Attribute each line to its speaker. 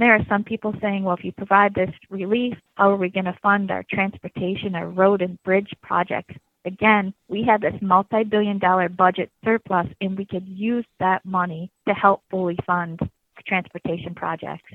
Speaker 1: there are some people saying, well, if you provide this relief, how are we going to fund our transportation, our road and bridge projects? Again, we have this multi billion dollar budget surplus, and we could use that money to help fully fund transportation projects.